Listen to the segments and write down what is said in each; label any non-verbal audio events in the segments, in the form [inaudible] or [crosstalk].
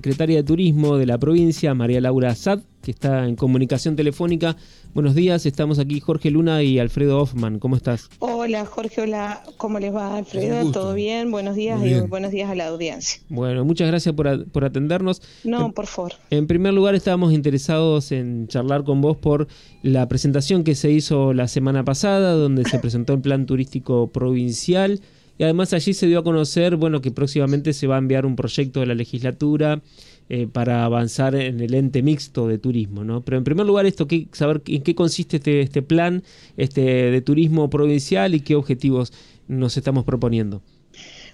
secretaria de Turismo de la provincia, María Laura Sad, que está en comunicación telefónica. Buenos días, estamos aquí Jorge Luna y Alfredo Hoffman. ¿Cómo estás? Hola Jorge, hola, ¿cómo les va Alfredo? ¿Todo bien? Buenos días y buenos días a la audiencia. Bueno, muchas gracias por, por atendernos. No, por favor. En primer lugar, estábamos interesados en charlar con vos por la presentación que se hizo la semana pasada, donde se presentó el plan turístico provincial. Y además allí se dio a conocer, bueno, que próximamente se va a enviar un proyecto de la legislatura eh, para avanzar en el ente mixto de turismo, ¿no? Pero en primer lugar, esto, ¿qué, saber en qué consiste este, este plan este, de turismo provincial y qué objetivos nos estamos proponiendo.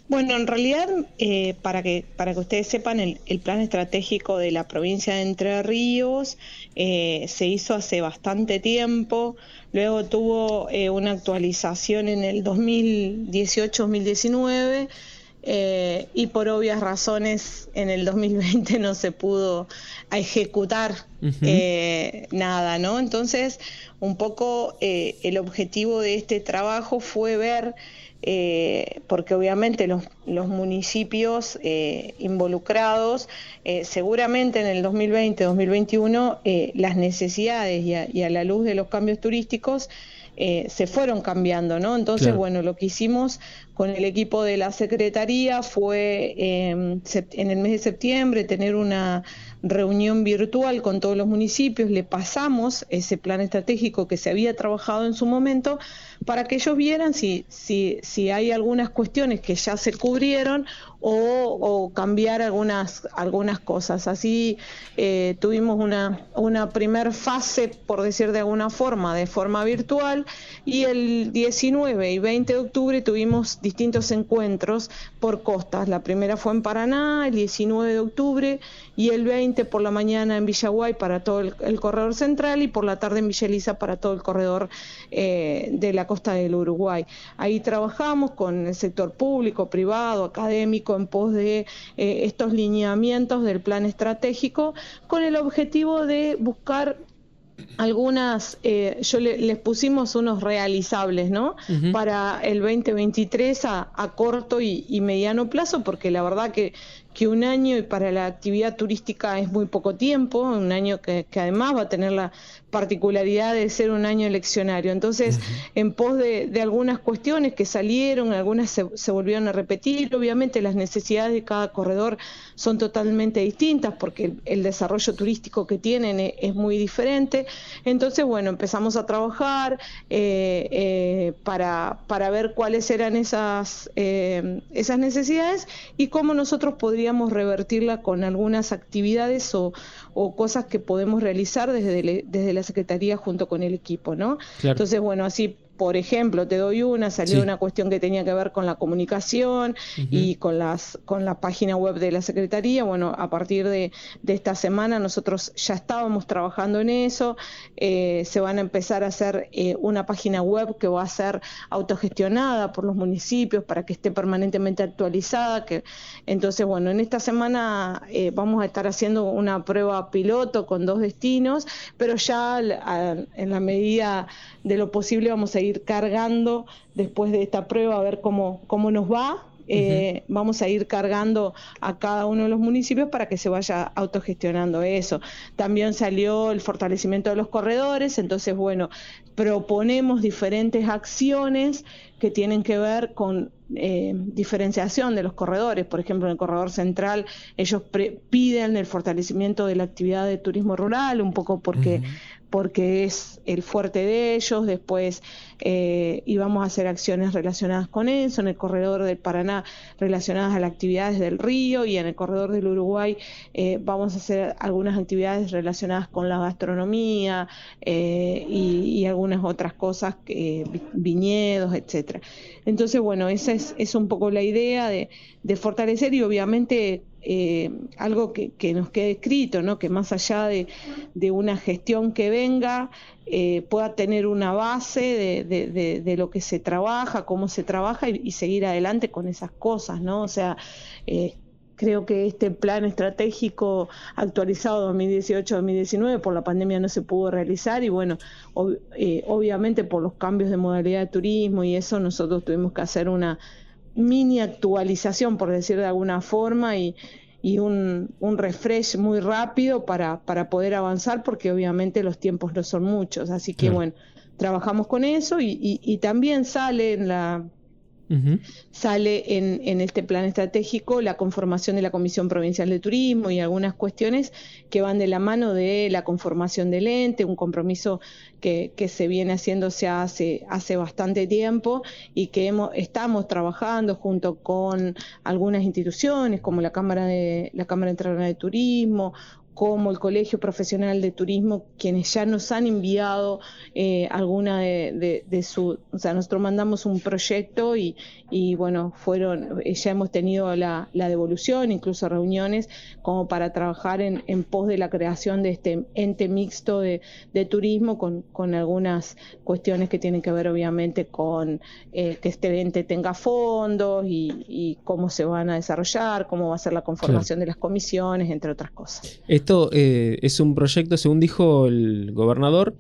Bueno, en realidad, eh, para, que, para que ustedes sepan, el, plan estratégico de la provincia de Entre Ríos eh, se hizo hace bastante tiempo, luego tuvo eh, una actualización en el 2018-2019 y por obvias razones en el 2020 no se pudo ejecutar nada, ¿no? Entonces, un poco el objetivo de este trabajo fue ver eh, porque obviamente los, municipios eh, involucrados, eh, seguramente en el 2020-2021, las necesidades y a, la luz de los cambios turísticos, se fueron cambiando, ¿no? Entonces, bueno, lo que hicimos con el equipo de la Secretaría fue en el mes de septiembre tener una reunión virtual con todos los municipios, le pasamos ese plan estratégico que se había trabajado en su momento para que ellos vieran si, si, si hay algunas cuestiones que ya se cubrieron o, cambiar algunas, algunas cosas. Así eh, tuvimos una, una fase, por decir de alguna forma, de forma virtual y el 19 y 20 de octubre tuvimos distintos encuentros por costas. La primera fue en Paraná, el 19 de octubre y el 20 por la mañana en Villaguay para todo el, corredor central y por la tarde en Villa Elisa para todo el corredor eh, de la costa del Uruguay. Ahí trabajamos con el sector público, privado, académico, en pos de eh, estos lineamientos del plan estratégico con el objetivo de buscar algunas, eh, yo les pusimos unos realizables, ¿no? Para el 2023 a, a corto y, y, mediano plazo, porque la verdad que que un año y para la actividad turística es muy poco tiempo, un año que, además va a tener la particularidad de ser un año eleccionario. Entonces, en pos de, algunas cuestiones que salieron, algunas se, volvieron a repetir, obviamente las necesidades de cada corredor son totalmente distintas porque el, desarrollo turístico que tienen es, muy diferente. Entonces, bueno, empezamos a trabajar eh, eh, para, para ver cuáles eran esas, eh, esas necesidades y cómo nosotros podríamos revertirla con algunas actividades o, cosas que podemos realizar desde, desde la Secretaría junto con el equipo, ¿no? Entonces, bueno, así por ejemplo, te doy una, salió una cuestión que tenía que ver con la comunicación y con las con la página web de la Secretaría. Bueno, a partir de, esta semana nosotros ya estábamos trabajando en eso. Eh, se van a empezar a hacer eh, una página web que va a ser autogestionada por los municipios para que esté permanentemente actualizada. Que, entonces, bueno, en esta semana eh, vamos a estar haciendo una prueba piloto con dos destinos, pero ya en la medida de lo posible vamos a ir cargando después de esta prueba a ver cómo, cómo nos va. Eh, vamos a ir cargando a cada uno de los municipios para que se vaya autogestionando eso. También salió el fortalecimiento de los corredores, entonces, bueno, proponemos diferentes acciones que tienen que ver con eh, diferenciación de los corredores. Por ejemplo, en el corredor central ellos piden el fortalecimiento de la actividad de turismo rural, un poco porque porque es el fuerte de ellos, después eh, íbamos a hacer acciones relacionadas con eso, en el corredor del Paraná relacionadas a las actividades del río y en el corredor del Uruguay eh, vamos a hacer algunas actividades relacionadas con la gastronomía eh, y, algunas otras cosas, viñedos, etcétera. Entonces, bueno, esa es, un poco la idea de, de fortalecer y obviamente eh, algo que, nos quede escrito, ¿no? que más allá de, una gestión que venga, eh, pueda tener una base de, lo que se trabaja, cómo se trabaja y, seguir adelante con esas cosas. ¿no? O sea, eh, creo que este plan estratégico actualizado 2018-2019 por la pandemia no se pudo realizar y bueno, obviamente por los cambios de modalidad de turismo y eso nosotros tuvimos que hacer una mini actualización, por decir de alguna forma, y, y un, refresh muy rápido para, para poder avanzar, porque obviamente los tiempos no son muchos. Así que bueno, trabajamos con eso y también sale en la Sale en, este plan estratégico la conformación de la Comisión Provincial de Turismo y algunas cuestiones que van de la mano de la conformación del ente, un compromiso que, se viene haciéndose hace, hace bastante tiempo y que hemos, estamos trabajando junto con algunas instituciones como la Cámara de la Cámara Internacional de Turismo como el Colegio Profesional de Turismo, quienes ya nos han enviado eh, alguna de, su, o sea, nosotros mandamos un proyecto y, y bueno, fueron, ya hemos tenido la, devolución, incluso reuniones, como para trabajar en, en, pos de la creación de este ente mixto de, turismo con, con, algunas cuestiones que tienen que ver obviamente con eh, que este ente tenga fondos y, cómo se van a desarrollar, cómo va a ser la conformación de las comisiones, entre otras cosas. Esto eh, es un proyecto, según dijo el gobernador,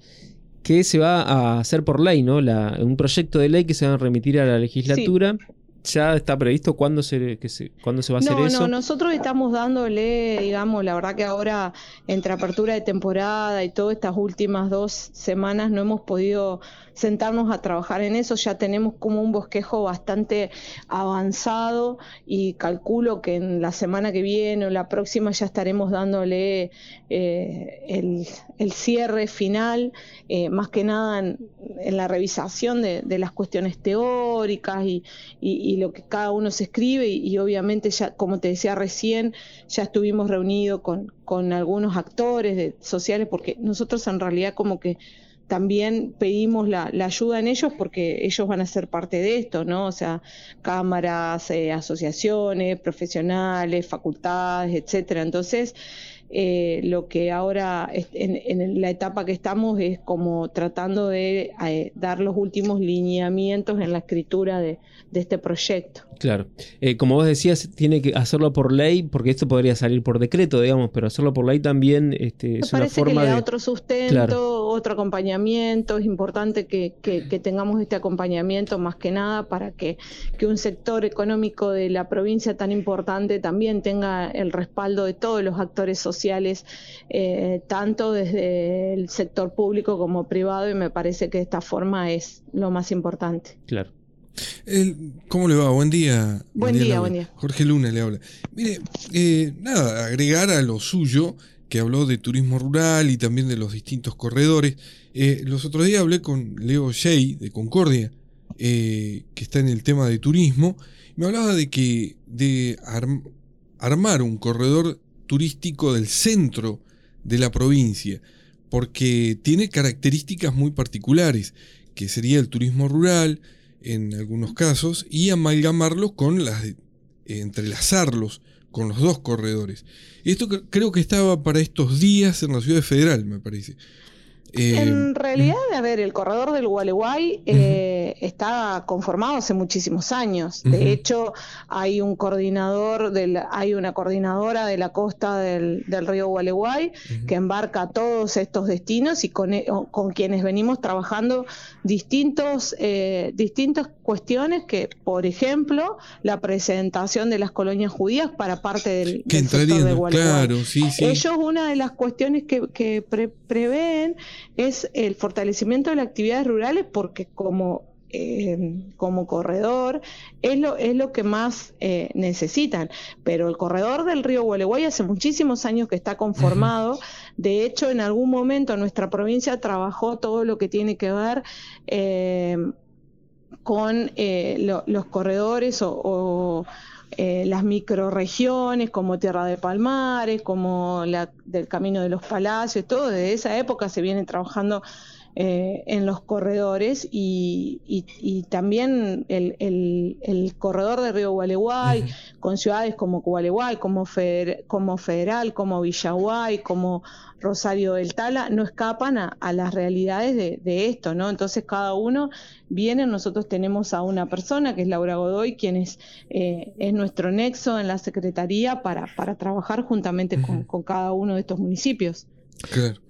que se va a hacer por ley, ¿no? un proyecto de ley que se va a remitir a la legislatura. ¿Ya está previsto cuándo se, que se, cuándo se va a hacer eso? No, nosotros estamos dándole, digamos, la verdad que ahora entre apertura de temporada y todas estas últimas dos semanas no hemos podido sentarnos a trabajar en eso. Ya tenemos como un bosquejo bastante avanzado y calculo que en la semana que viene o la próxima ya estaremos dándole eh, el, cierre final, eh, más que nada en, la revisación de, las cuestiones teóricas y, lo que cada uno se escribe y, obviamente ya, como te decía recién, ya estuvimos reunidos con, con algunos actores de, sociales porque nosotros en realidad como que también pedimos la, ayuda en ellos porque ellos van a ser parte de esto, ¿no? O sea, cámaras, eh, asociaciones, profesionales, facultades, etcétera. Entonces, eh, lo que ahora en, la etapa que estamos es como tratando de eh, dar los últimos lineamientos en la escritura de, este proyecto. Claro. Eh, como vos decías, tiene que hacerlo por ley, porque esto podría salir por decreto, digamos, pero hacerlo por ley también este, es una forma que le da otro sustento, otro acompañamiento. Es importante que, tengamos este acompañamiento más que nada para que, que un sector económico de la provincia tan importante también tenga el respaldo de todos los actores sociales sociales, eh, tanto desde el sector público como privado, y me parece que de esta forma es lo más importante. Claro. ¿Cómo le va? Buen día. Buen, día, buen día. Jorge Luna le habla. Mire, eh, nada, agregar a lo suyo, que habló de turismo rural y también de los distintos corredores. Eh, los otros días hablé con Leo Shea de Concordia, que está en el tema de turismo. Me hablaba de que de armar un corredor turístico del centro de la provincia, porque tiene características muy particulares, que sería el turismo rural en algunos casos, y amalgamarlos con las, entrelazarlos con los dos corredores. Esto creo que estaba para estos días en la ciudad federal, me parece. en eh, realidad, a ver, el corredor del Gualeguay eh, está conformado hace muchísimos años. De hecho, hay un coordinador, del, hay una coordinadora de la costa del, río Gualeguay que embarca todos estos destinos y con, e, con quienes venimos trabajando distintos, eh, distintas cuestiones que, por ejemplo, la presentación de las colonias judías para parte del, sector de Gualeguay. Ellos, una de las cuestiones que, que prevén es el fortalecimiento de las actividades rurales porque como eh, como corredor es lo, es lo que más eh, necesitan. Pero el corredor del río Gualeguay hace muchísimos años que está conformado. De hecho, en algún momento nuestra provincia trabajó todo lo que tiene que ver eh, con los corredores o, las microregiones como Tierra de Palmares, como la del Camino de los Palacios, todo desde esa época se viene trabajando eh, en los corredores y, también el, corredor de Río Gualeguay, con ciudades como Gualeguay, como, como Federal, como Villaguay, como Rosario del Tala, no escapan a, las realidades de, esto, ¿no? Entonces cada uno viene, nosotros tenemos a una persona que es Laura Godoy, quien es, eh, es nuestro nexo en la Secretaría para, para trabajar juntamente con, con cada uno de estos municipios. Claro.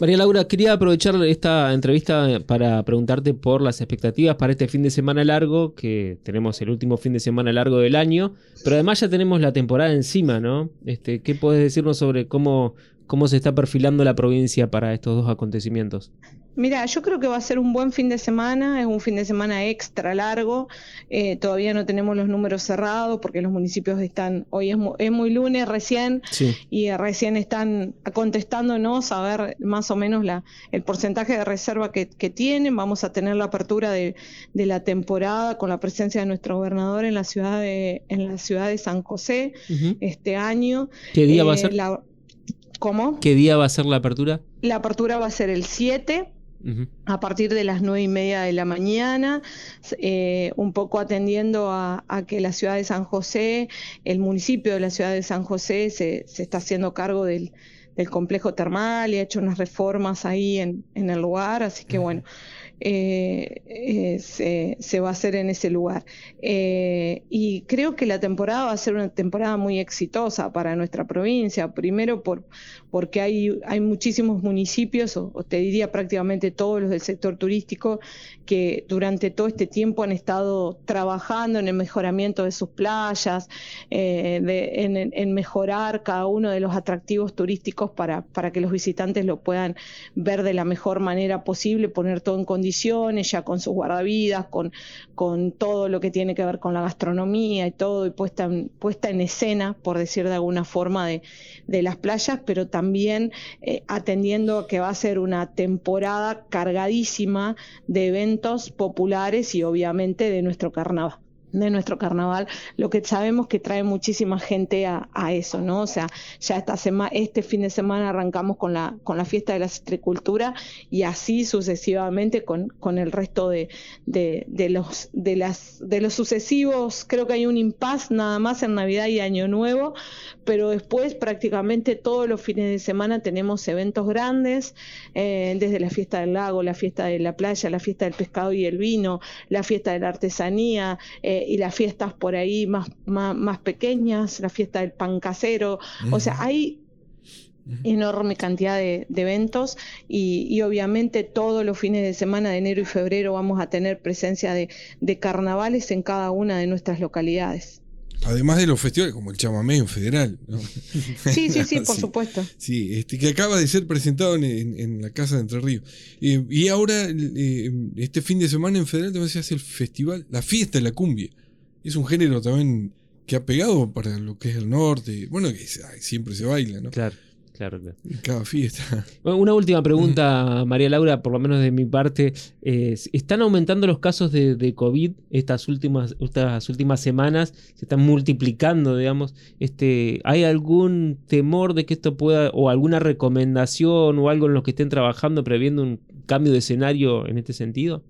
María Laura, quería aprovechar esta entrevista para preguntarte por las expectativas para este fin de semana largo, que tenemos el último fin de semana largo del año, pero además ya tenemos la temporada encima, ¿no? Este, ¿Qué puedes decirnos sobre cómo, cómo se está perfilando la provincia para estos dos acontecimientos? Mira, yo creo que va a ser un buen fin de semana, es un fin de semana extra largo, eh, todavía no tenemos los números cerrados porque los municipios están, hoy es muy, lunes recién y recién están contestándonos a ver más o menos la, el porcentaje de reserva que, tienen, vamos a tener la apertura de, la temporada con la presencia de nuestro gobernador en la ciudad de, en la ciudad de San José este año. ¿Qué día va a eh, ser? ¿Cómo? ¿Qué día va a ser la apertura? La apertura va a ser el 7 a partir de las nueve y media de la mañana, eh, un poco atendiendo a, que la ciudad de San José, el municipio de la ciudad de San José se, está haciendo cargo del, complejo termal y ha hecho unas reformas ahí en, en el lugar, así que bueno, eh, eh, se, va a hacer en ese lugar. Eh, y creo que la temporada va a ser una temporada muy exitosa para nuestra provincia, primero por, porque hay, hay muchísimos municipios, o, te diría prácticamente todos los del sector turístico, que durante todo este tiempo han estado trabajando en el mejoramiento de sus playas, en, mejorar cada uno de los atractivos turísticos para, para que los visitantes lo puedan ver de la mejor manera posible, poner todo en ya con sus guardavidas, con, con todo lo que tiene que ver con la gastronomía y todo, y puesta en, puesta en escena, por decir de alguna forma, de, de las playas, pero también eh, atendiendo que va a ser una temporada cargadísima de eventos populares y obviamente de nuestro carnaval de nuestro carnaval, lo que sabemos que trae muchísima gente a, eso, ¿no? O sea, ya esta semana, este fin de semana arrancamos con la, con la fiesta de la citricultura y así sucesivamente con, con el resto de, de, los, de, las, de los sucesivos, creo que hay un impas nada más en Navidad y Año Nuevo, pero después prácticamente todos los fines de semana tenemos eventos grandes, eh, desde la fiesta del lago, la fiesta de la playa, la fiesta del pescado y el vino, la fiesta de la artesanía, eh, y las fiestas por ahí más, más, pequeñas, la fiesta del pan casero, o sea, hay enorme cantidad de, eventos y, obviamente todos los fines de semana de enero y febrero vamos a tener presencia de, carnavales en cada una de nuestras localidades. Además de los festivales como el chamamé en federal. [laughs] Sí, sí, sí, por [laughs] supuesto. Sí, este, que acaba de ser presentado en, la Casa de Entre Ríos. Eh, y ahora, eh, este fin de semana en federal también se hace el festival, la fiesta de la cumbia. Es un género también que ha pegado para lo que es el norte. Bueno, que siempre se baila, ¿no? Claro. Claro, En cada fiesta. una última pregunta, María Laura, por lo menos de mi parte. ¿Están aumentando los casos de, COVID estas últimas, estas últimas semanas? ¿Se están multiplicando, digamos? Este, ¿Hay algún temor de que esto pueda, o alguna recomendación o algo en lo que estén trabajando previendo un cambio de escenario en este sentido?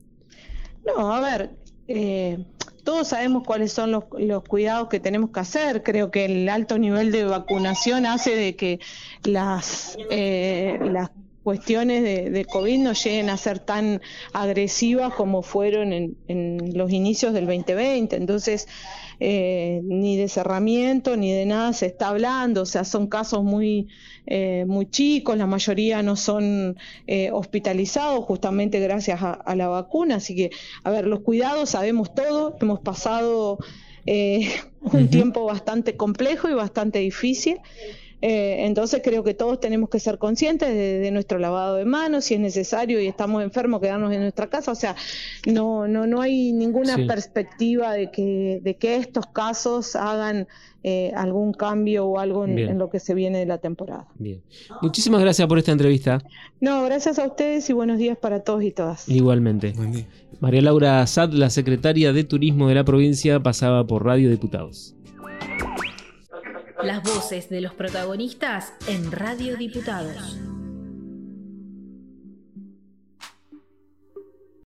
No, a ver, eh, todos sabemos cuáles son los, cuidados que tenemos que hacer. Creo que el alto nivel de vacunación hace de que las, eh, las cuestiones de, COVID no lleguen a ser tan agresivas como fueron en, en los inicios del 2020. Entonces, eh, ni de cerramiento ni de nada se está hablando, o sea, son casos muy, eh, muy chicos, la mayoría no son eh, hospitalizados justamente gracias a, la vacuna, así que, a ver, los cuidados sabemos todo, hemos pasado [laughs] un tiempo bastante complejo y bastante difícil. Eh, entonces creo que todos tenemos que ser conscientes de, nuestro lavado de manos, si es necesario y estamos enfermos, quedarnos en nuestra casa. O sea, no, no, no hay ninguna perspectiva de que, de que estos casos hagan eh, algún cambio o algo en, lo que se viene de la temporada. Bien. Muchísimas gracias por esta entrevista. No, gracias a ustedes y buenos días para todos y todas. Igualmente. María Laura Sad, la secretaria de Turismo de la provincia, pasaba por Radio Diputados. Las voces de los protagonistas en Radio Diputados.